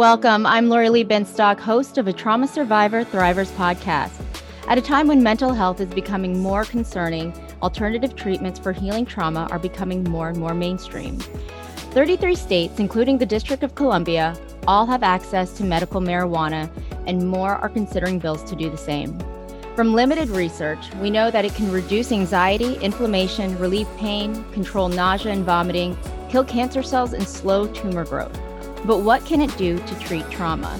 Welcome. I'm Lori Lee Benstock, host of a Trauma Survivor Thrivers podcast. At a time when mental health is becoming more concerning, alternative treatments for healing trauma are becoming more and more mainstream. 33 states, including the District of Columbia, all have access to medical marijuana, and more are considering bills to do the same. From limited research, we know that it can reduce anxiety, inflammation, relieve pain, control nausea and vomiting, kill cancer cells, and slow tumor growth. But what can it do to treat trauma?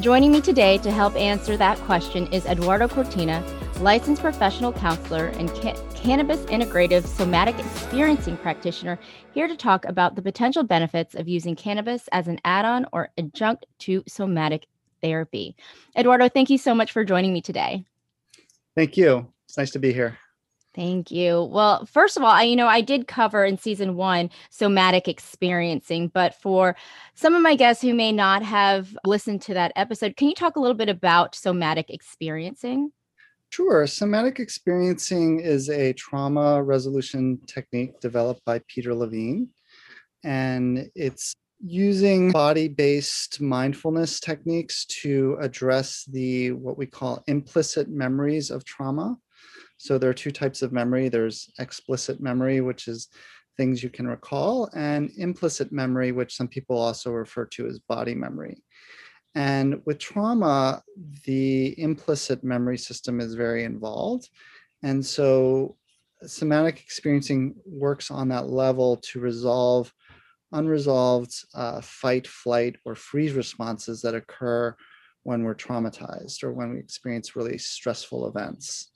Joining me today to help answer that question is Eduardo Cortina, licensed professional counselor and ca- cannabis integrative somatic experiencing practitioner, here to talk about the potential benefits of using cannabis as an add on or adjunct to somatic therapy. Eduardo, thank you so much for joining me today. Thank you. It's nice to be here. Thank you. Well, first of all, I you know I did cover in season 1 somatic experiencing, but for some of my guests who may not have listened to that episode, can you talk a little bit about somatic experiencing? Sure. Somatic experiencing is a trauma resolution technique developed by Peter Levine and it's using body-based mindfulness techniques to address the what we call implicit memories of trauma so there are two types of memory. There's explicit memory, which is things you can recall, and implicit memory, which some people also refer to as body memory. And with trauma, the implicit memory system is very involved. And so somatic experiencing works on that level to resolve unresolved uh, fight, flight, or freeze responses that occur when we're traumatized or when we experience really stressful events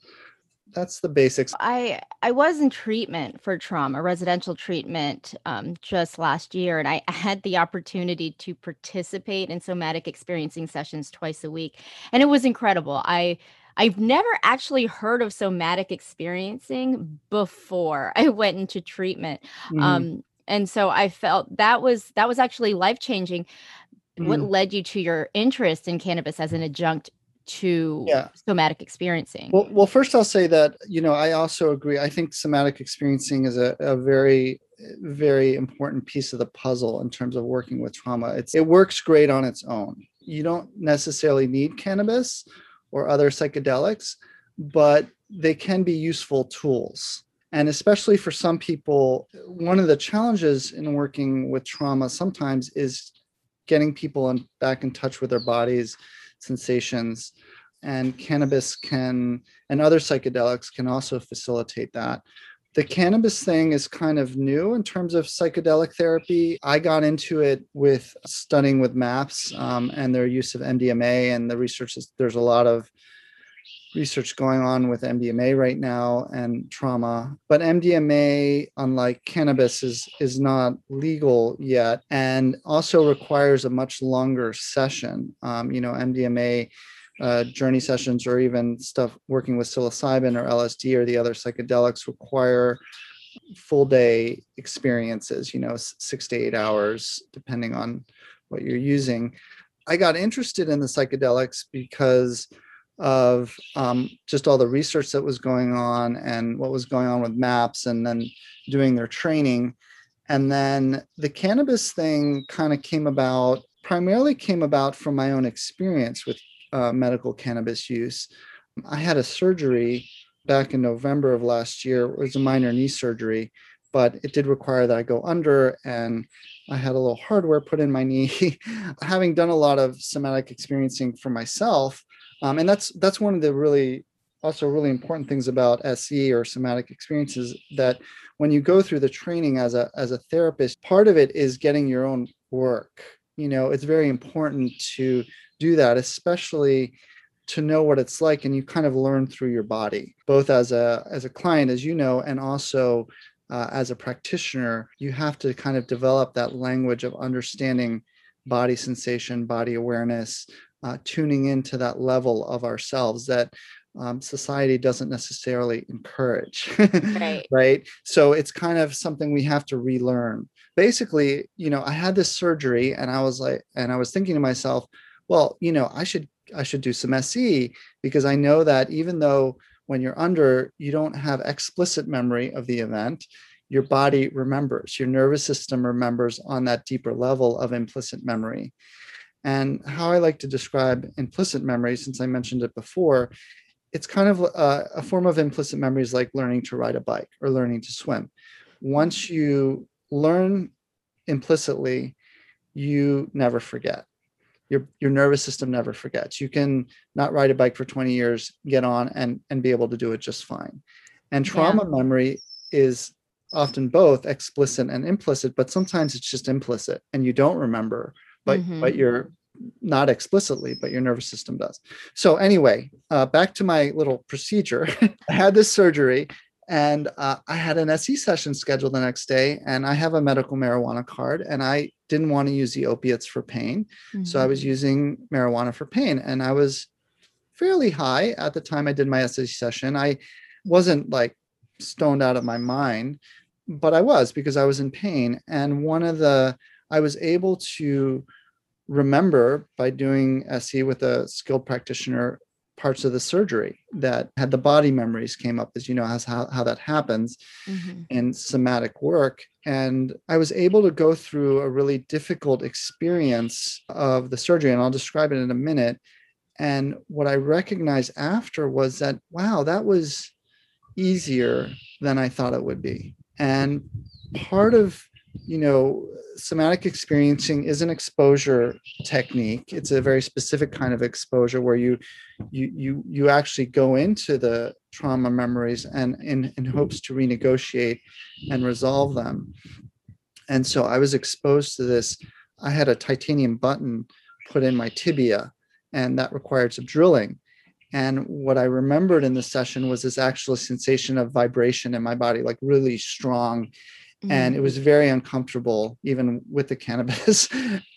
that's the basics. I I was in treatment for trauma, residential treatment, um, just last year, and I had the opportunity to participate in somatic experiencing sessions twice a week, and it was incredible. I I've never actually heard of somatic experiencing before I went into treatment. Mm-hmm. Um, and so I felt that was that was actually life changing. Mm-hmm. What led you to your interest in cannabis as an adjunct to yeah. somatic experiencing? Well, well, first I'll say that you know I also agree. I think somatic experiencing is a, a very very important piece of the puzzle in terms of working with trauma. It's it works great on its own. You don't necessarily need cannabis or other psychedelics, but they can be useful tools. And especially for some people, one of the challenges in working with trauma sometimes is getting people in, back in touch with their bodies sensations and cannabis can and other psychedelics can also facilitate that the cannabis thing is kind of new in terms of psychedelic therapy. I got into it with studying with MAPS um, and their use of MDMA, and the research is there's a lot of research going on with MDMA right now and trauma. But MDMA, unlike cannabis, is is not legal yet, and also requires a much longer session. Um, you know, MDMA. Uh, journey sessions or even stuff working with psilocybin or LSD or the other psychedelics require full day experiences, you know, six to eight hours, depending on what you're using. I got interested in the psychedelics because of um, just all the research that was going on and what was going on with maps and then doing their training. And then the cannabis thing kind of came about primarily came about from my own experience with uh, medical cannabis use. I had a surgery back in november of last year. It was a minor knee surgery but it did require that i go under and I had a little hardware put in my knee. Having done a lot of somatic experiencing for myself, um, and that's that's one of the really also really important things about SE or somatic experiences that when you go through the training as a as a therapist, part of it is getting your own work. You know, it's very important to do that, especially to know what it's like and you kind of learn through your body both as a as a client as you know and also uh, as a practitioner you have to kind of develop that language of understanding body sensation body awareness uh, tuning into that level of ourselves that um, society doesn't necessarily encourage right. right? So it's kind of something we have to relearn. Basically you know i had this surgery and i was like and i was thinking to myself well you know i should i should do some se because i know that even though when you're under you don't have explicit memory of the event your body remembers your nervous system remembers on that deeper level of implicit memory And how I like to describe implicit memory, since I mentioned it before, it's kind of a, a form of implicit memory is like learning to ride a bike or learning to swim. Once you learn implicitly, you never forget. Your, your nervous system never forgets. You can not ride a bike for 20 years, get on and, and be able to do it just fine. And trauma yeah. memory is often both explicit and implicit, but sometimes it's just implicit and you don't remember, but mm-hmm. but you're not explicitly, but your nervous system does. So anyway, uh, back to my little procedure. I had this surgery and uh, I had an SE session scheduled the next day, and I have a medical marijuana card, and I didn't want to use the opiates for pain, mm-hmm. so I was mm-hmm. using marijuana for pain, and I was fairly high at the time I did my SE session. I wasn't like stoned out of my mind, but I was because I was in pain, and one of the I was able to remember by doing SE with a skilled practitioner parts of the surgery that had the body memories came up as you know as how, how that happens mm-hmm. in somatic work. And i was able to go through a really difficult experience of the surgery and i'll describe it in a minute. And what i recognized after was that wow that was easier than i thought it would be. And part of you know, somatic experiencing is an exposure technique. It's a very specific kind of exposure where you you you you actually go into the trauma memories and in, in hopes to renegotiate and resolve them. And so I was exposed to this. I had a titanium button put in my tibia, and that required some drilling. And what I remembered in the session was this actual sensation of vibration in my body, like really strong Mm-hmm. And it mm. was very uncomfortable, even with the cannabis.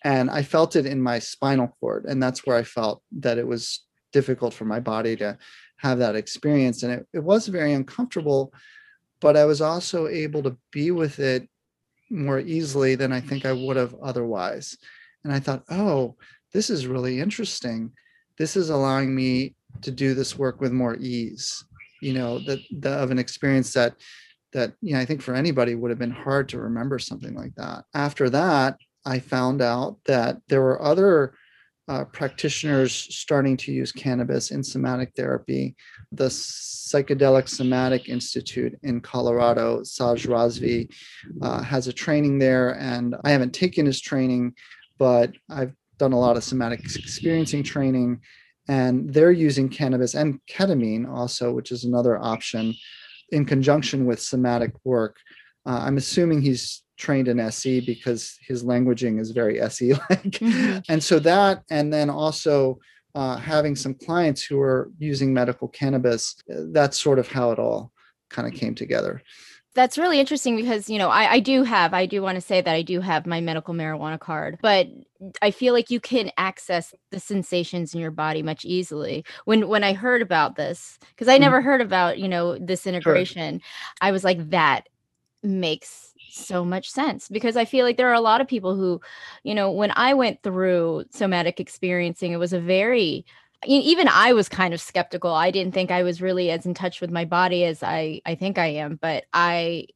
and I felt it in my spinal cord. And that's where I felt that it was difficult for my body to have that experience. And it, it was very uncomfortable, but I was also able to be with it more easily than I think I would have otherwise. And I thought, oh, this is really interesting. This is allowing me to do this work with more ease, you know, that, that of an experience that that you know i think for anybody would have been hard to remember something like that after that i found out that there were other uh, practitioners starting to use cannabis in somatic therapy. The Psychedelic Somatic Institute in Colorado, Saj Razvi, uh, has a training there, and I haven't taken his training, but I've done a lot of somatic experiencing training, and they're using cannabis and ketamine also, which is another option in conjunction with somatic work. Uh, I'm assuming he's trained in SE because his languaging is very SE like. Mm-hmm. And so that, and then also uh, having some clients who are using medical cannabis, that's sort of how it all kind of came together that's really interesting because you know I, I do have i do want to say that i do have my medical marijuana card but i feel like you can access the sensations in your body much easily when when i heard about this because i mm-hmm. never heard about you know this integration sure. i was like that makes so much sense because i feel like there are a lot of people who you know when i went through somatic experiencing it was a very even I was kind of skeptical. I didn't think I was really as in touch with my body as I I think I am, but I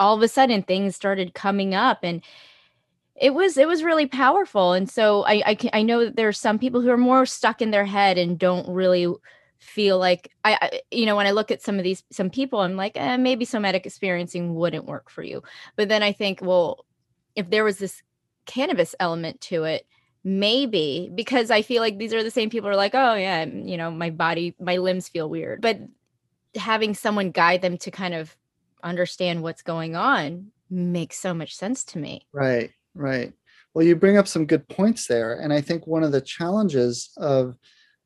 all of a sudden things started coming up and it was it was really powerful and so I I, can, I know that there are some people who are more stuck in their head and don't really feel like I, I, you know when i look at some of these some people i'm like eh, maybe somatic experiencing wouldn't work for you but then i think well if there was this cannabis element to it maybe because i feel like these are the same people who are like oh yeah you know my body my limbs feel weird. But having someone guide them to kind of understand what's going on makes so much sense to me. Right right. Well you bring up some good points there and i think one of the challenges of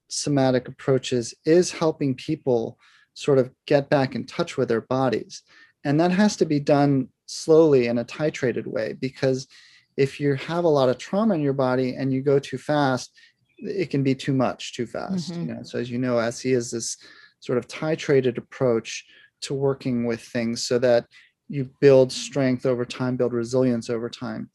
somatic approaches is helping people sort of get back in touch with their bodies and that has to be done slowly in a titrated way because if you have a lot of trauma in your body and you go too fast, it can be too much too fast. Mm-hmm. You know, so as you know, SE is this sort of titrated approach to working with things so that you build strength over time, build resilience over time.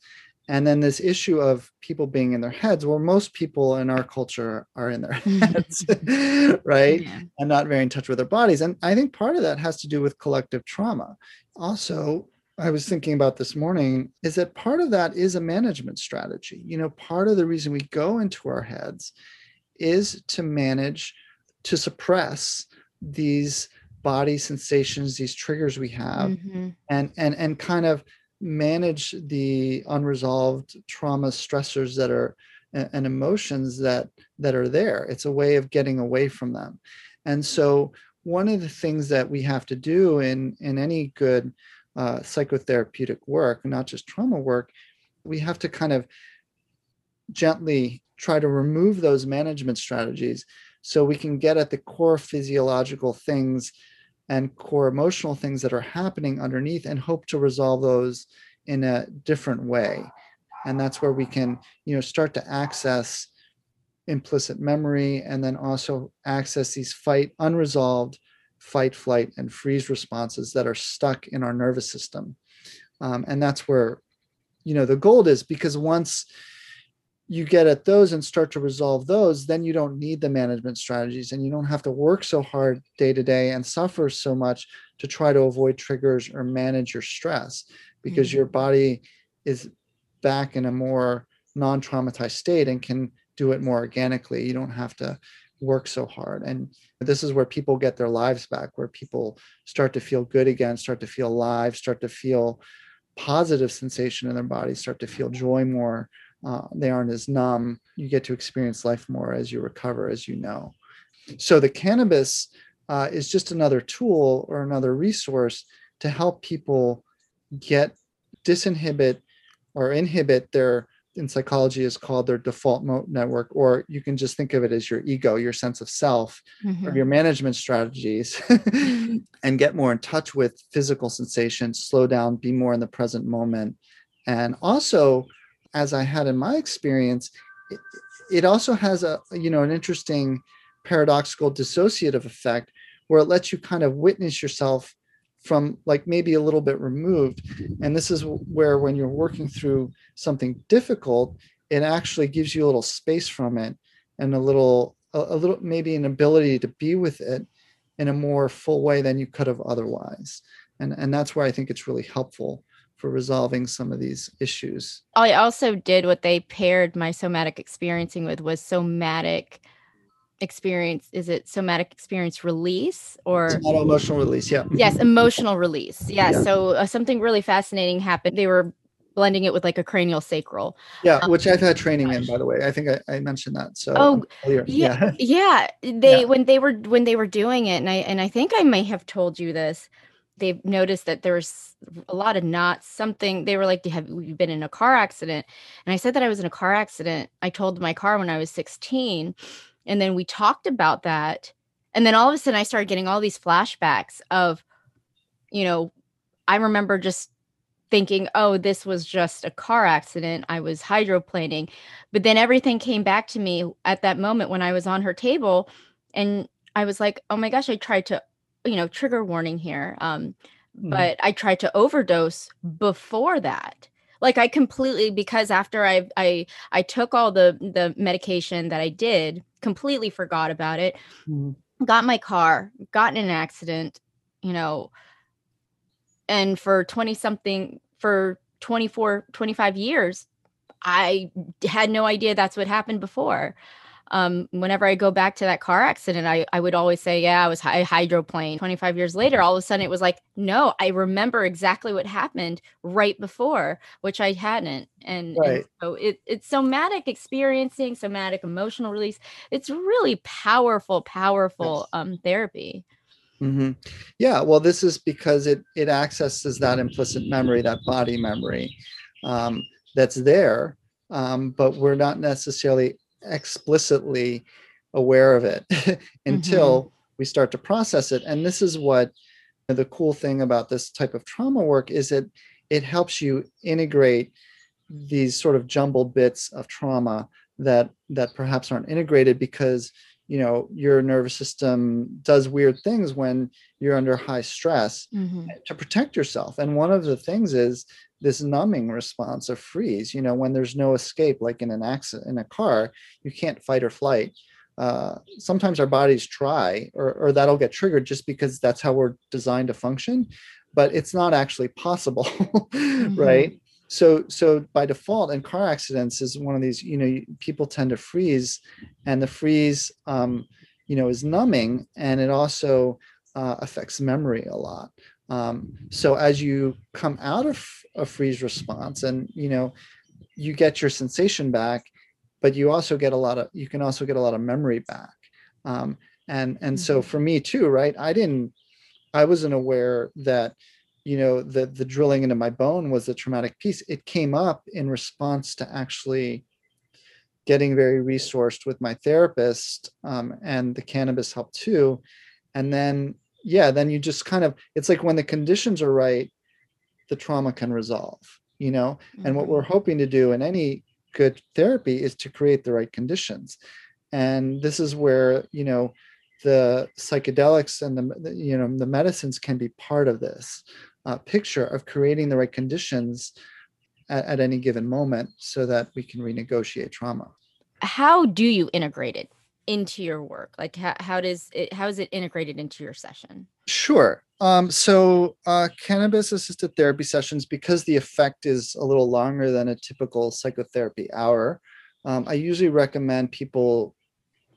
And then this issue of people being in their heads, well, most people in our culture are in their heads, right? Yeah. And not very in touch with their bodies. And I think part of that has to do with collective trauma. Also, I was thinking about this morning is that part of that is a management strategy. You know, part of the reason we go into our heads is to manage, to suppress these body sensations, these triggers we have, mm-hmm. and and and kind of manage the unresolved trauma stressors that are and emotions that that are there. It's a way of getting away from them. And so one of the things that we have to do in in any good uh, psychotherapeutic work, not just trauma work, we have to kind of gently try to remove those management strategies so we can get at the core physiological things and core emotional things that are happening underneath and hope to resolve those in a different way. And that's where we can you know start to access implicit memory and then also access these fight unresolved fight flight and freeze responses that are stuck in our nervous system um, and that's where you know the gold is because once you get at those and start to resolve those, then you don't need the management strategies and you don't have to work so hard day to day and suffer so much to try to avoid triggers or manage your stress because mm-hmm. your body is back in a more non traumatized state and can do it more organically. You don't have to work so hard. And this is where people get their lives back, where people start to feel good again, start to feel alive, start to feel positive sensation in their body, start to feel joy more uh, they aren't as numb. You get to experience life more as you recover, as you know. So the cannabis uh, is just another tool or another resource to help people get disinhibit or inhibit their in psychology is called their default mode network or you can just think of it as your ego your sense of self mm-hmm. or your management strategies and get more in touch with physical sensations slow down be more in the present moment and also as I had in my experience, it, it also has a you know an interesting paradoxical dissociative effect where it lets you kind of witness yourself from like maybe a little bit removed and this is where when you're working through something difficult it actually gives you a little space from it and a little a, a little maybe an ability to be with it in a more full way than you could have otherwise and and that's where i think it's really helpful for resolving some of these issues. I also did what they paired my somatic experiencing with was somatic experience is it somatic experience release or emotional release yeah yes emotional release yeah, yeah. so uh, something really fascinating happened. They were blending it with like a cranial sacral. Yeah um, which i've had training in by the way. I think i, I mentioned that so oh yeah yeah, yeah. they yeah. when they were when they were doing it and i and i think i may have told you this they've noticed that there's a lot of knots something they were like have you been in a car accident? And i said that i was in a car accident. I told my car when i was 16 and then we talked about that and then all of a sudden i started getting all these flashbacks of you know i remember just thinking oh this was just a car accident i was hydroplaning but then everything came back to me at that moment when i was on her table and i was like oh my gosh i tried to you know, trigger warning here. Um, mm. but I tried to overdose before that. Like I completely because after I I I took all the the medication that I did, completely forgot about it. Mm. Got my car, got in an accident, you know, and for 20 something for 24 25 years I had no idea that's what happened before um, whenever I go back to that car accident, I, I would always say, yeah, I was high hydroplane. 25 years later, all of a sudden it was like, no, I remember exactly what happened right before, which I hadn't. And, right. and so it, it's somatic experiencing, somatic emotional release. It's really powerful, powerful yes. um, therapy. Mm-hmm. Yeah, well, this is because it it accesses that implicit memory, that body memory um, that's there, um, but we're not necessarily explicitly aware of it until mm-hmm. we start to process it and this is what the cool thing about this type of trauma work is that it helps you integrate these sort of jumbled bits of trauma that that perhaps aren't integrated because you know your nervous system does weird things when you're under high stress mm-hmm. to protect yourself and one of the things is this numbing response of freeze you know when there's no escape like in an accident in a car you can't fight or flight uh, sometimes our bodies try or, or that'll get triggered just because that's how we're designed to function but it's not actually possible mm-hmm. right so so by default in car accidents is one of these you know people tend to freeze and the freeze um, you know is numbing and it also uh, affects memory a lot um, so as you come out of a freeze response and you know you get your sensation back but you also get a lot of you can also get a lot of memory back um, and and so mm-hmm. for me too right i didn't i wasn't aware that you know the the drilling into my bone was a traumatic piece it came up in response to actually getting very resourced with my therapist um, and the cannabis helped too and then yeah then you just kind of it's like when the conditions are right the trauma can resolve you know mm-hmm. and what we're mm-hmm. hoping to do in any good therapy is to create the right conditions and this is where you know the psychedelics and the you know the medicines can be part of this uh, picture of creating the right conditions at, at any given moment so that we can renegotiate trauma. How do you integrate it into your work? Like how, how does it how is it integrated into your session? Sure. Um, so uh, cannabis assisted therapy sessions because the effect is a little longer than a typical psychotherapy hour um, i usually recommend people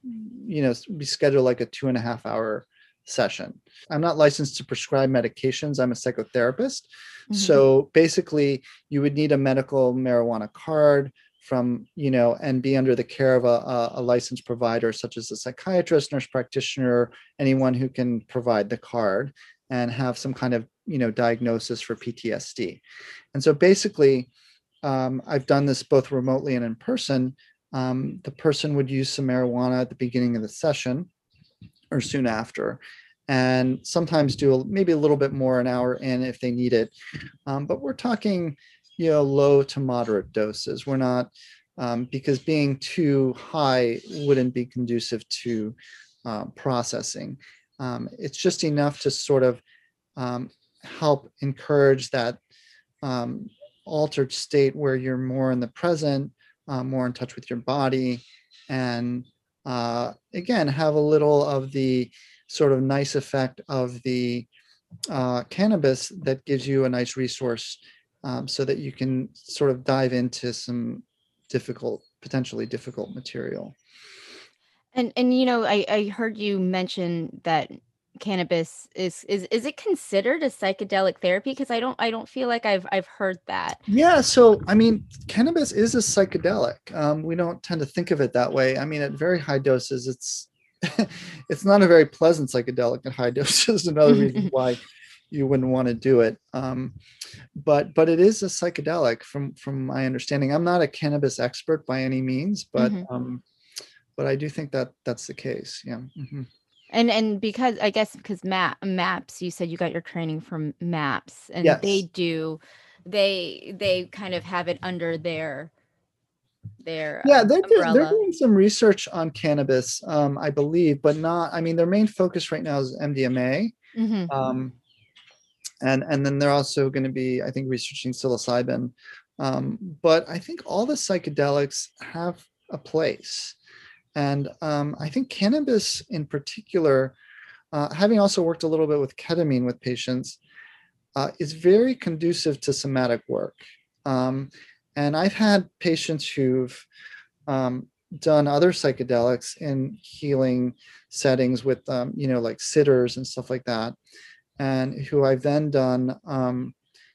you know we schedule like a two and a half hour session. I'm not licensed to prescribe medications. I'm a psychotherapist. Mm-hmm. so basically you would need a medical marijuana card from you know and be under the care of a, a, licensed provider such as a psychiatrist nurse practitioner anyone who can provide the card and have some kind of you know diagnosis for ptsd and so basically um, i've done this both remotely and in person. Um, the person would use some marijuana at the beginning of the session or soon after and sometimes do a, maybe a little bit more an hour in if they need it. Um, but we're talking you know low to moderate doses. We're not um, because being too high wouldn't be conducive to uh, processing. Um, it's just enough to sort of um, help encourage that um, altered state where you're more in the present uh, more in touch with your body, and uh, again, have a little of the sort of nice effect of the uh, cannabis that gives you a nice resource um, so that you can sort of dive into some difficult, potentially difficult material. And and you know, I, I heard you mention that cannabis is is is it considered a psychedelic therapy because i don't i don't feel like i've i've heard that yeah so i mean cannabis is a psychedelic um, we don't tend to think of it that way i mean at very high doses it's it's not a very pleasant psychedelic at high doses another reason why you wouldn't want to do it um, but but it is a psychedelic from from my understanding i'm not a cannabis expert by any means but mm-hmm. um, but i do think that that's the case yeah mm-hmm. And and because I guess because map maps, you said you got your training from maps, and yes. they do, they they kind of have it under their their yeah they're, umbrella. they're doing some research on cannabis um, i believe but not i mean their main focus right now is mdma mm-hmm. um, and and then they're also going to be i think researching psilocybin um, but i think all the psychedelics have a place and um, I think cannabis in particular, uh, having also worked a little bit with ketamine with patients, uh, is very conducive to somatic work. Um, and I've had patients who've um, done other psychedelics in healing settings with, um, you know, like sitters and stuff like that, and who I've then done um,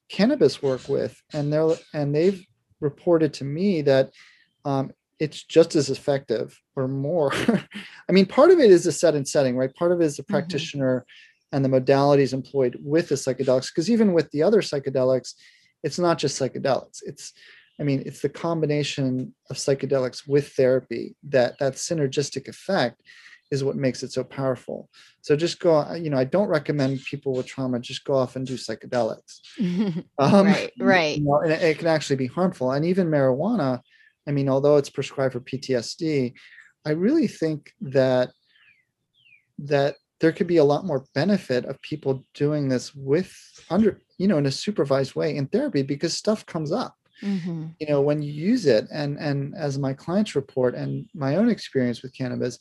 cannabis work with, and they're and they've reported to me that um, it's just as effective or more. I mean, part of it is the set and setting, right? Part of it is the mm-hmm. practitioner and the modalities employed with the psychedelics. Because even with the other psychedelics, it's not just psychedelics. It's, I mean, it's the combination of psychedelics with therapy that that synergistic effect is what makes it so powerful. So just go, you know, I don't recommend people with trauma just go off and do psychedelics. um, right, right. You know, and it, it can actually be harmful. And even marijuana I mean, although it's prescribed for PTSD, I really think that that there could be a lot more benefit of people doing this with under you know in a supervised way in therapy because stuff comes up mm-hmm. you know when you use it and and as my clients report and my own experience with cannabis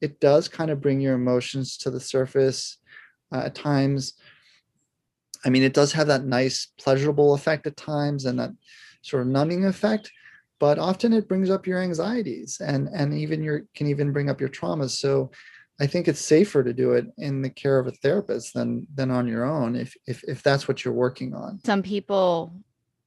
it does kind of bring your emotions to the surface uh, at times I mean, it does have that nice pleasurable effect at times and that sort of numbing effect, but often it brings up your anxieties and and even your can even bring up your traumas. So I think it's safer to do it in the care of a therapist than than on your own if if if that's what you're working on. Some people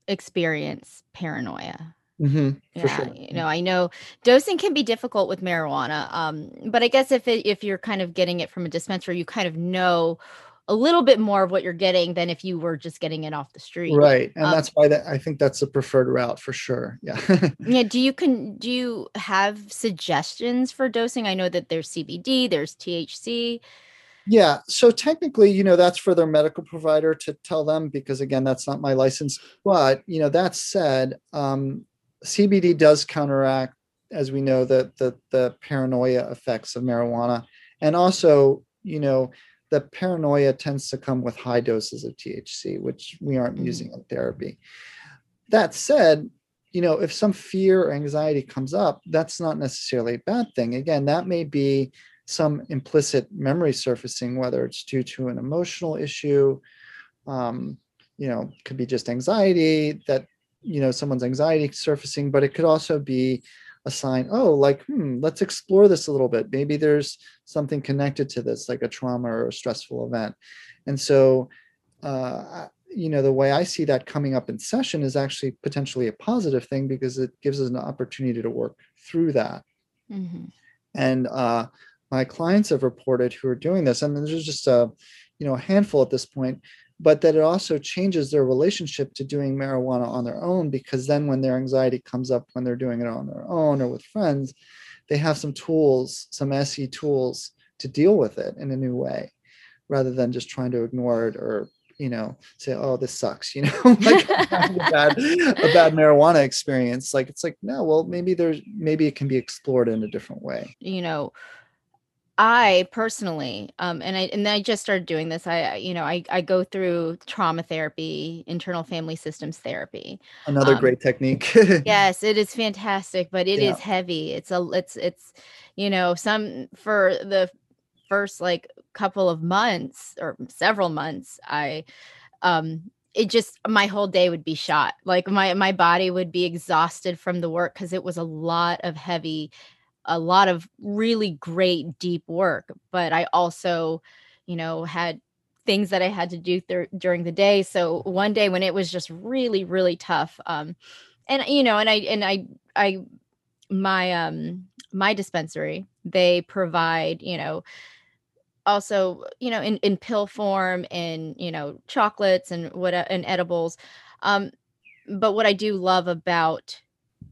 experience paranoia. Mm-hmm, yeah, sure. you know, I know dosing can be difficult with marijuana, um, but I guess if it, if you're kind of getting it from a dispensary, you kind of know a little bit more of what you're getting than if you were just getting it off the street. Right. And um, that's why that I think that's the preferred route for sure. Yeah. yeah. Do you can do you have suggestions for dosing? I know that there's CBD, there's THC. Yeah. So technically, you know, that's for their medical provider to tell them because again, that's not my license. But you know, that said, um, CBD does counteract, as we know, the the the paranoia effects of marijuana. And also, you know, the paranoia tends to come with high doses of THC, which we aren't mm-hmm. using in therapy. That said, you know, if some fear or anxiety comes up, that's not necessarily a bad thing. Again, that may be some implicit memory surfacing, whether it's due to an emotional issue, um, you know, could be just anxiety that, you know, someone's anxiety surfacing, but it could also be a sign oh like hmm let's explore this a little bit. Maybe there's something connected to this like a trauma or a stressful event. And so uh, you know the way i see that coming up in session is actually potentially a positive thing because it gives us an opportunity to work through that. Mm-hmm. and uh, my clients have reported who are doing this and there's just a you know a handful at this point but that it also changes their relationship to doing marijuana on their own because then when their anxiety comes up when they're doing it on their own or with friends they have some tools some se tools to deal with it in a new way rather than just trying to ignore it or you know say oh this sucks you know like a bad, a bad marijuana experience. Like it's like no well maybe there's maybe it can be explored in a different way. You know I personally, um, and I and I just started doing this. I, you know, I I go through trauma therapy, internal family systems therapy. Another um, great technique. yes, it is fantastic, but it yeah. is heavy. It's a it's it's you know some for the first like couple of months or several months. I um it just my whole day would be shot like my my body would be exhausted from the work because it was a lot of heavy a lot of really great deep work but i also you know had things that i had to do th- during the day. So one day when it was just really really tough um and you know and i and i i my um my dispensary they provide you know also you know in in pill form and you know chocolates and what and edibles um but what i do love about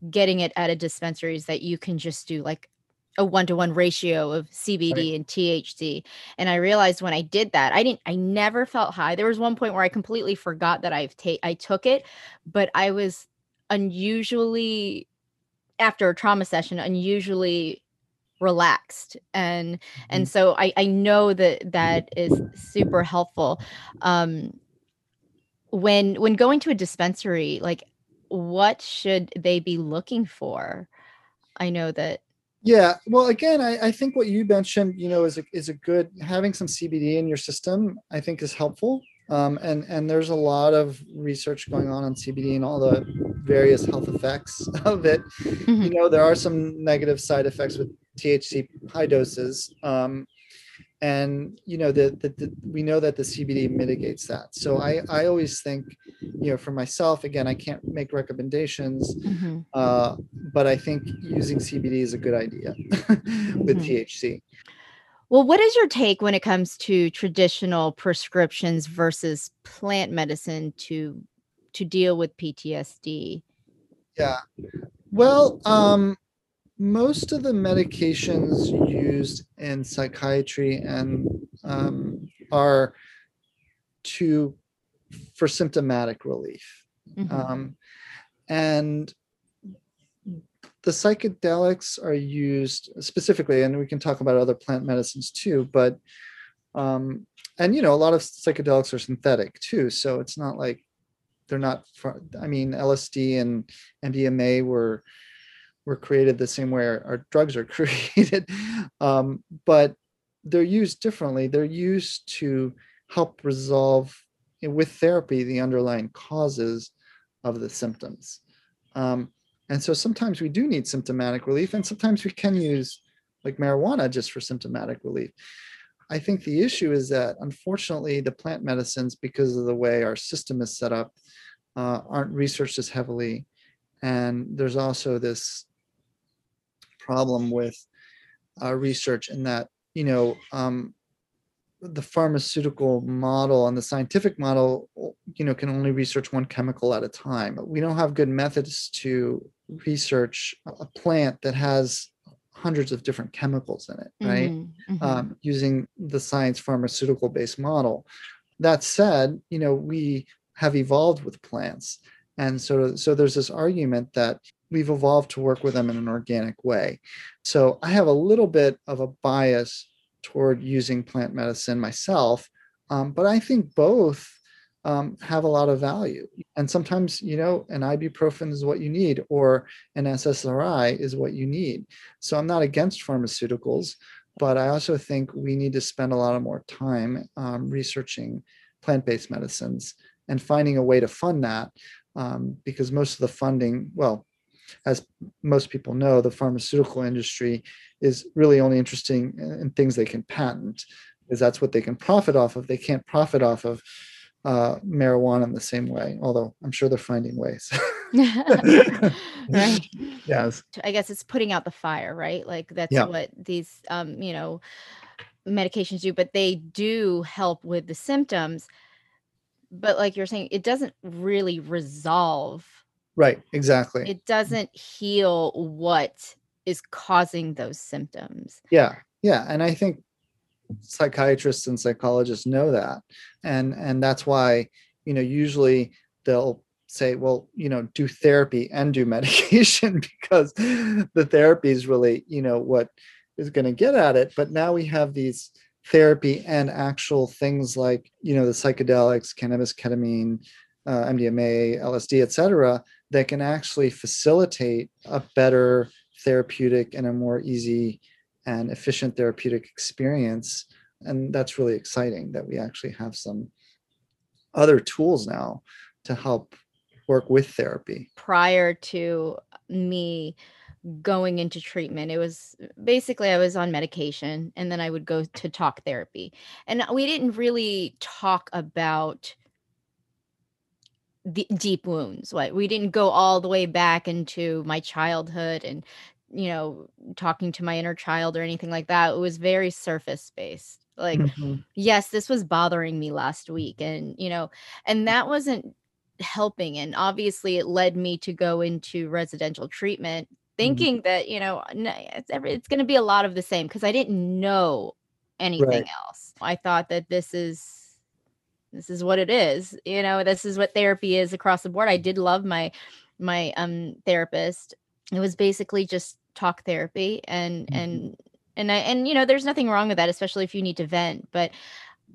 getting it at a dispensary is that you can just do like a one-to-one ratio of CBD right. and THC. And I realized when I did that, I didn't I never felt high. There was one point where I completely forgot that I've ta- I took it, but I was unusually after a trauma session unusually relaxed and mm-hmm. and so I I know that that is super helpful. Um when when going to a dispensary like what should they be looking for? I know that. Yeah, well, again, I, I think what you mentioned, you know, is a, is a good having some CBD in your system. I think is helpful, um, and and there's a lot of research going on on CBD and all the various health effects of it. Mm-hmm. You know, there are some negative side effects with THC high doses. Um, and you know that the, we know that the cbd mitigates that so i i always think you know for myself again i can't make recommendations mm-hmm. uh, but i think using cbd is a good idea with mm-hmm. thc well what is your take when it comes to traditional prescriptions versus plant medicine to to deal with ptsd yeah well um most of the medications used in psychiatry and um, are to for symptomatic relief mm-hmm. um, and the psychedelics are used specifically and we can talk about other plant medicines too but um, and you know a lot of psychedelics are synthetic too so it's not like they're not i mean lsd and mdma were were created the same way our, our drugs are created, um, but they're used differently. They're used to help resolve with therapy the underlying causes of the symptoms. Um, and so sometimes we do need symptomatic relief, and sometimes we can use like marijuana just for symptomatic relief. I think the issue is that unfortunately, the plant medicines, because of the way our system is set up, uh, aren't researched as heavily. And there's also this problem with uh, research in that, you know, um, the pharmaceutical model and the scientific model, you know, can only research one chemical at a time. We don't have good methods to research a plant that has hundreds of different chemicals in it, right? Mm-hmm, mm-hmm. Um, using the science pharmaceutical based model. That said, you know, we have evolved with plants. And so, so there's this argument that we've evolved to work with them in an organic way. So I have a little bit of a bias toward using plant medicine myself, um, but I think both um, have a lot of value. And sometimes, you know, an ibuprofen is what you need, or an SSRI is what you need. So I'm not against pharmaceuticals, but I also think we need to spend a lot of more time um, researching plant based medicines and finding a way to fund that um, because most of the funding, well, as most people know, the pharmaceutical industry is really only interesting in things they can patent, because that's what they can profit off of. They can't profit off of uh, marijuana in the same way, although I'm sure they're finding ways. right. Yes. I guess it's putting out the fire, right? Like that's yeah. what these, um, you know, medications do, but they do help with the symptoms. But like you're saying, it doesn't really resolve. Right. Exactly. It doesn't heal what is causing those symptoms. Yeah. Yeah. And I think psychiatrists and psychologists know that and and that's why you know usually they'll say well you know do therapy and do medication because the therapy is really you know what is going to get at it but now we have these therapy and actual things like you know the psychedelics cannabis ketamine uh, mdma lsd etc that can actually facilitate a better therapeutic and a more easy and efficient therapeutic experience. And that's really exciting that we actually have some other tools now to help work with therapy. Prior to me going into treatment, it was basically I was on medication and then I would go to talk therapy. And we didn't really talk about the deep wounds. Like we didn't go all the way back into my childhood and you know, talking to my inner child or anything like that. It was very surface based. Like, mm-hmm. yes, this was bothering me last week. And, you know, and that wasn't helping. And obviously, it led me to go into residential treatment, mm-hmm. thinking mm-hmm. that, you know, it's, every, it's going to be a lot of the same because I didn't know anything right. else. I thought that this is this is what it is you know this is what therapy is across the board i did love my my um therapist it was basically just talk therapy and mm-hmm. and and I and you know there's nothing wrong with that especially if you need to vent but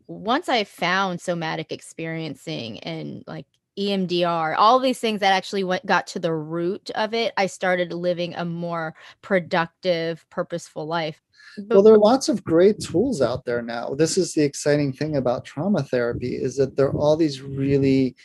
once I found somatic experiencing and like EMDR, all these things that actually went got to the root of it, I started living a more productive, purposeful life. Well, there are lots of great tools out there now. This is the exciting thing about trauma therapy is that there are all these really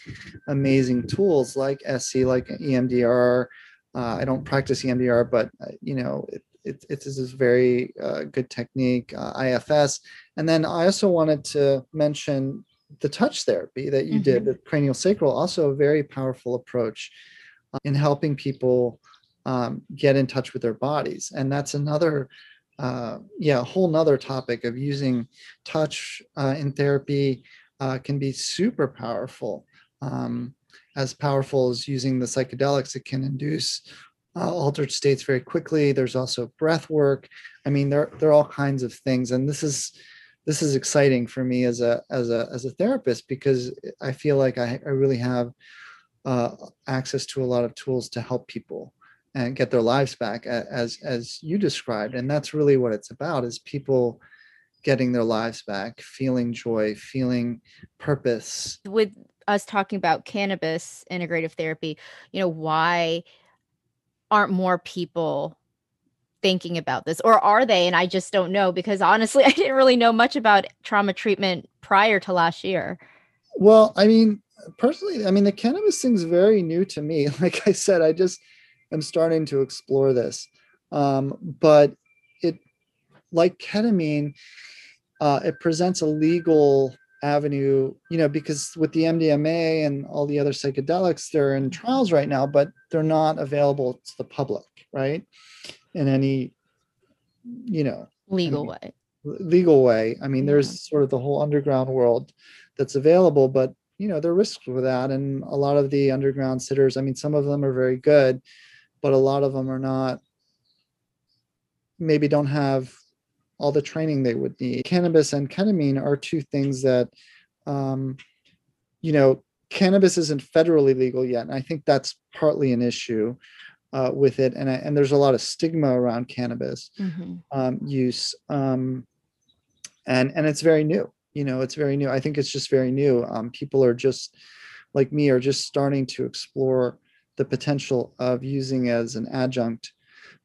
amazing tools like SE, like EMDR, uh, I don't practice EMDR, but uh, you know, it, it, it is this very uh, good technique, uh, IFS. And then I also wanted to mention the touch therapy that you mm-hmm. did, the cranial sacral, also a very powerful approach uh, in helping people um, get in touch with their bodies. And that's another, uh, yeah, a whole nother topic of using touch in therapy can be super powerful. Um, as powerful as using the psychedelics. It can induce uh, altered states very quickly. There's also breath work. I mean, there, there are all kinds of things. And this is this is exciting for me as a as a as a therapist because I feel like I, I really have uh, access to a lot of tools to help people and get their lives back as as you described. And that's really what it's about is people getting their lives back, feeling joy, feeling purpose. With us talking about cannabis integrative therapy, you know, why aren't more people thinking about this or are they and I just don't know because honestly I didn't really know much about trauma treatment prior to last year. Well, I mean, personally, I mean, the cannabis thing's very new to me. Like I said, I just am starting to explore this. Um, but it, like ketamine, uh, it presents a legal avenue, you know, because with the MDMA and all the other psychedelics, they're in trials right now, but they're not available to the public, right? In any, you know, legal mean, way. Legal way. I mean, Yeah. there's sort of the whole underground world that's available, but you know, there are risks with that. And a lot of the underground sitters, I mean, some of them are very good, but a lot of them are not, maybe don't have all the training they would need. Cannabis and ketamine are two things that, um, you know, cannabis isn't federally legal yet, and I think that's partly an issue uh, with it. And I, and there's a lot of stigma around cannabis Mhm. um, use, um, and and it's very new. You know, it's very new. I think it's just very new. Um, people are just like me are just starting to explore the potential of using as an adjunct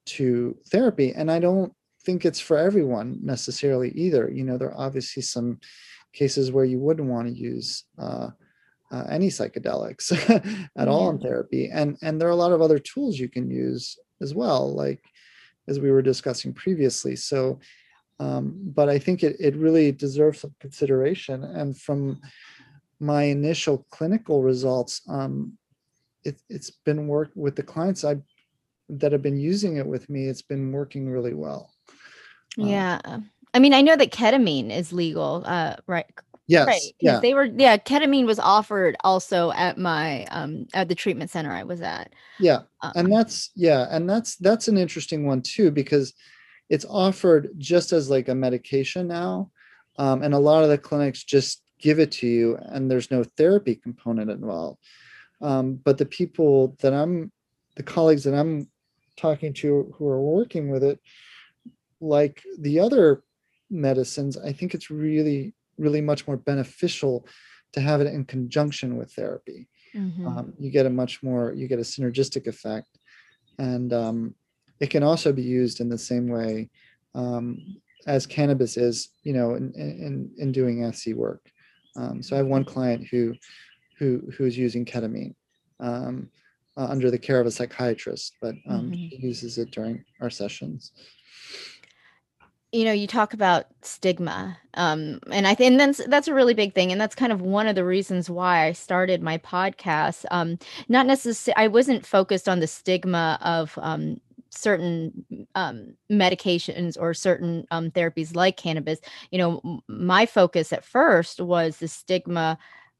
to therapy, and I don't think it's for everyone necessarily either. You know, there are obviously some cases where you wouldn't want to use uh, uh, any psychedelics at all in therapy, and and there are a lot of other tools you can use as well, like as we were discussing previously. So, um, but I think it it really deserves some consideration. And from my initial clinical results, um, it, it's been work with the clients I that have been using it with me. It's been working really well. Um, Yeah. I mean, I know that ketamine is legal, uh, right? Yes. Right. Yeah. They were, yeah, ketamine was offered also at my, um, at the treatment center I was at. Yeah. Um, and that's yeah and that's that's an interesting one too because it's offered just as like a medication now um, and a lot of the clinics just give it to you and there's no therapy component involved um, but the people that i'm the colleagues that i'm talking to who are working with it like the other medicines i think it's really really much more beneficial to have it in conjunction with therapy mhm. um, you get a much more you get a synergistic effect and um, it can also be used in the same way um, as cannabis is you know in in, in doing SE work um, so i have one client who who who's using ketamine um, uh, under the care of a psychiatrist but um, Mhm. he uses it during our sessions you know you talk about stigma um and i think that's that's a really big thing and that's kind of one of the reasons why i started my podcast um not necessarily i wasn't focused on the stigma of um certain um medications or certain um therapies like cannabis. You know my focus at first was the stigma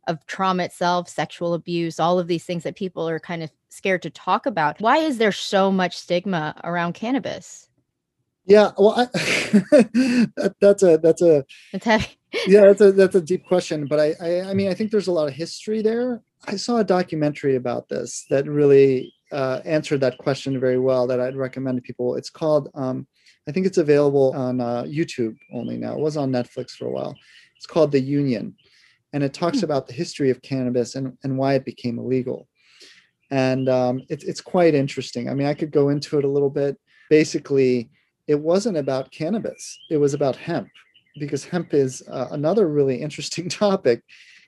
of trauma itself sexual abuse all of these things that people are kind of scared to talk about. Why is there so much stigma around cannabis yeah well I, that, that's a that's a it's heavy. yeah that's a that's a deep question but I, I i mean i think there's a lot of history there. I saw a documentary about this that really uh, answered that question very well that i'd recommend to people. It's called um, i think it's available on uh, youtube only now. It was on netflix for a while. It's called the union and it talks Hmm. about the history of cannabis and, and why it became illegal. And um, it, it's quite interesting. I mean i could go into it a little bit. Basically it wasn't about cannabis it was about hemp because hemp is uh, another really interesting topic,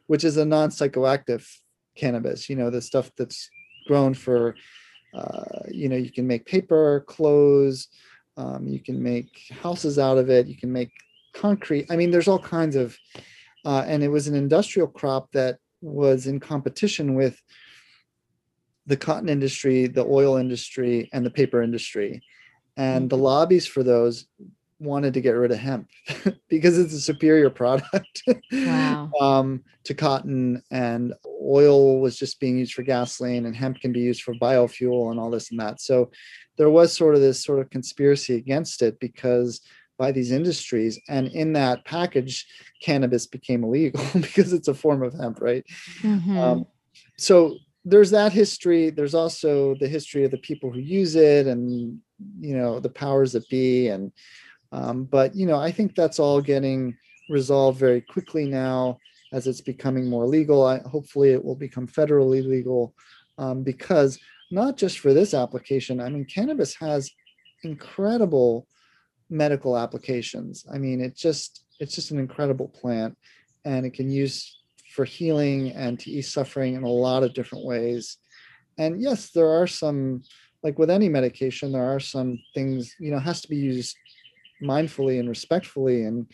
which is a non psychoactive cannabis. You know, the stuff that's grown for, uh, you know, you can make paper, clothes, um, you can make houses out of it, you can make concrete. I mean, there's all kinds of, uh, and it was an industrial crop that was in competition with the cotton industry, the oil industry, and the paper industry. And the lobbies for those wanted to get rid of hemp because it's a superior product Wow. um, to cotton and oil was just being used for gasoline and hemp can be used for biofuel and all this and that so there was sort of this sort of conspiracy against it because by these industries and in that package cannabis became illegal because it's a form of hemp right Mhm. um, so there's that history there's also the history of the people who use it and you know the powers that be and um, but you know i think that's all getting resolved very quickly now as it's becoming more legal. I, hopefully it will become federally legal um, because not just for this application i mean cannabis has incredible medical applications. I mean it just it's just an incredible plant and it can use for healing and to ease suffering in a lot of different ways. And yes, there are some, like with any medication, there are some things, you know, has to be used mindfully and respectfully and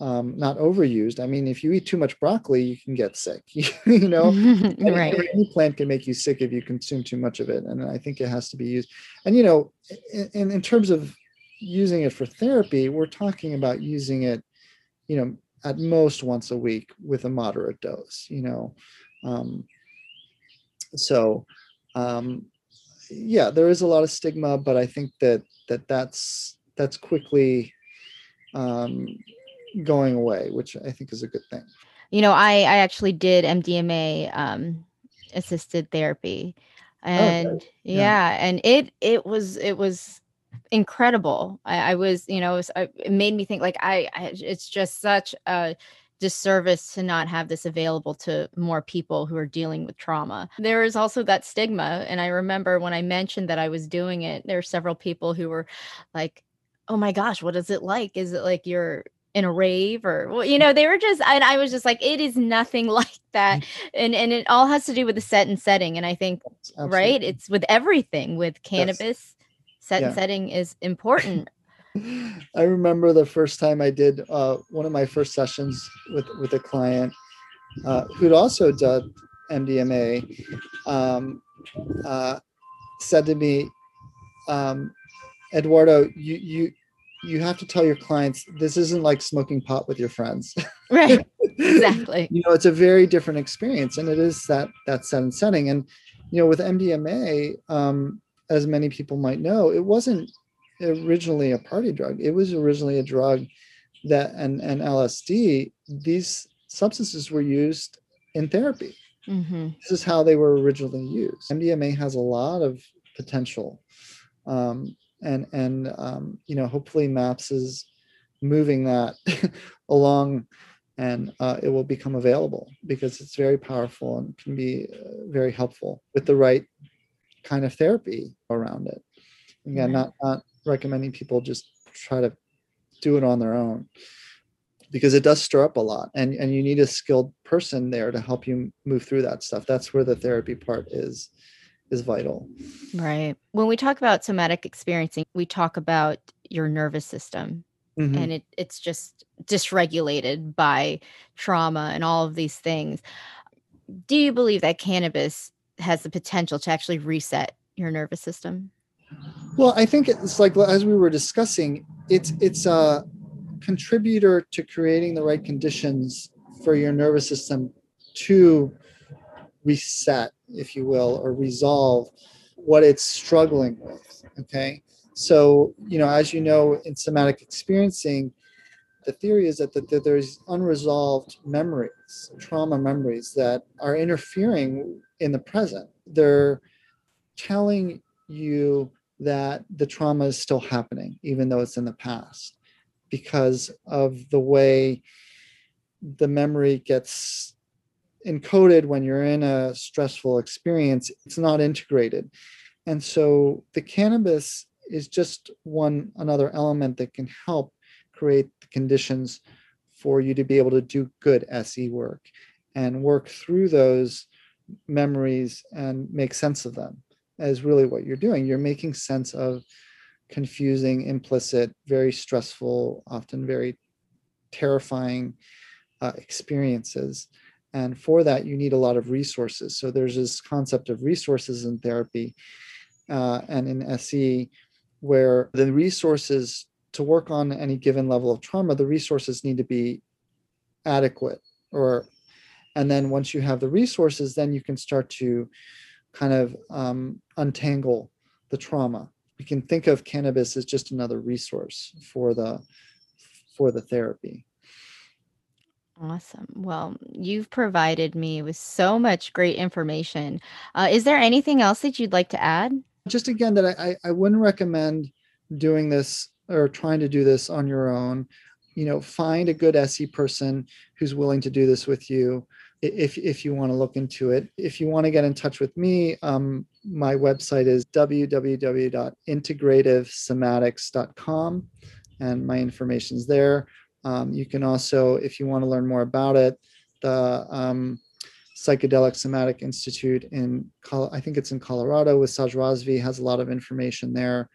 um, not overused. I mean, if you eat too much broccoli, you can get sick. you know, right. any plant can make you sick if you consume too much of it, and I think it has to be used. And you know, in, in terms of using it for therapy, we're talking about using it, you know, at most once a week with a moderate dose. You know, um, so um, yeah, there is a lot of stigma, but I think that that that's that's quickly um, going away, which I think is a good thing. You know, I I actually did MDMA um, assisted therapy, and okay. yeah. yeah. and it it was it was incredible. I, I was you know it, was, it, made me think like I, I it's just such a disservice to not have this available to more people who are dealing with trauma. There is also that stigma. And I remember when I mentioned that I was doing it, there were several people who were like, oh my gosh, what is it like? Is it like you're in a rave or well, you know they were just and i was just like it is nothing like that mm. and and it all has to do with the set and setting and i think Absolutely. right it's with everything with cannabis yes. Set yeah. and setting is important. I remember the first time i did uh, one of my first sessions with with a client uh, who'd also done mdma um, uh, said to me um, eduardo you you you have to tell your clients this isn't like smoking pot with your friends. Right. Exactly. You know it's a very different experience and it is that that set and setting. And you know with mdma um, as many people might know it wasn't originally a party drug. It was originally a drug that and and lsd these substances were used in therapy. Mm-hmm. this is how they were originally used. Mdma has a lot of potential um, and and um, you know hopefully maps is moving that along and uh, it will become available because it's very powerful and can be uh, very helpful with the right kind of therapy around it again mm-hmm. not not recommending people just try to do it on their own because it does stir up a lot and and you need a skilled person there to help you move through that stuff that's where the therapy part is is vital. Right. When we talk about somatic experiencing, we talk about your nervous system. Mm-hmm. And it, it's just dysregulated by trauma and all of these things. Do you believe that cannabis has the potential to actually reset your nervous system? Well, I think it's like as we were discussing, it's it's a contributor to creating the right conditions for your nervous system to reset, if you will, or resolve what it's struggling with. Okay. So, you know, as you know, in somatic experiencing, the theory is that, that, there's unresolved memories, trauma memories that are interfering in the present. They're telling you that the trauma is still happening, even though it's in the past, because of the way the memory gets encoded when you're in a stressful experience, it's not integrated. And so the cannabis is just one another element that can help create the conditions for you to be able to do good SE work and work through those memories and make sense of them is really what you're doing. You're making sense of confusing, implicit, very stressful, often very terrifying uh, experiences and for that, you need a lot of resources. So there's this concept of resources in therapy uh, and in SE, where the resources to work on any given level of trauma, the resources need to be adequate. Or, and then once you have the resources, then you can start to kind of um, untangle the trauma. You can think of cannabis as just another resource for the for the therapy. Awesome. Well, you've provided me with so much great information. Uh, is there anything else that you'd like to add? Just again, that I, I wouldn't recommend doing this or trying to do this on your own. You know, find a good SE person who's willing to do this with you if, if you want to look into it. If you want to get in touch with me, um, my website is www.integrativesomatics.com and my information's there. Um, you can also, if you want to learn more about it, the um, Psychedelic Somatic Institute in, I think it's in Colorado with Saj Razvi, has a lot of information there.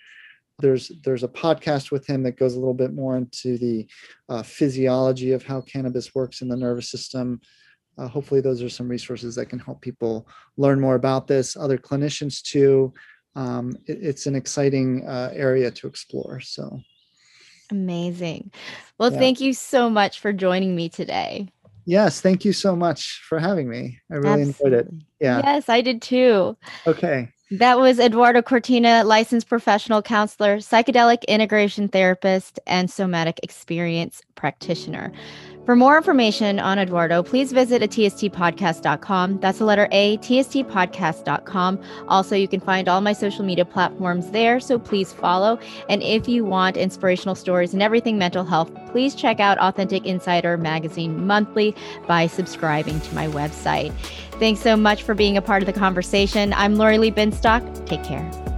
There's there's a podcast with him that goes a little bit more into the uh, physiology of how cannabis works in the nervous system. Uh, hopefully, those are some resources that can help people learn more about this. Other clinicians too. Um, it, it's an exciting uh, area to explore. So amazing. Well, yeah. thank you so much for joining me today. Yes, thank you so much for having me. I really Absolutely. enjoyed it. Yeah. Yes, I did too. Okay. That was Eduardo Cortina, licensed professional counselor, psychedelic integration therapist, and somatic experience practitioner. For more information on Eduardo, please visit atstpodcast.com. That's the letter A, tstpodcast.com. Also, you can find all my social media platforms there, so please follow. And if you want inspirational stories and everything mental health, please check out Authentic Insider Magazine monthly by subscribing to my website. Thanks so much for being a part of the conversation. I'm Lori Lee Binstock. Take care.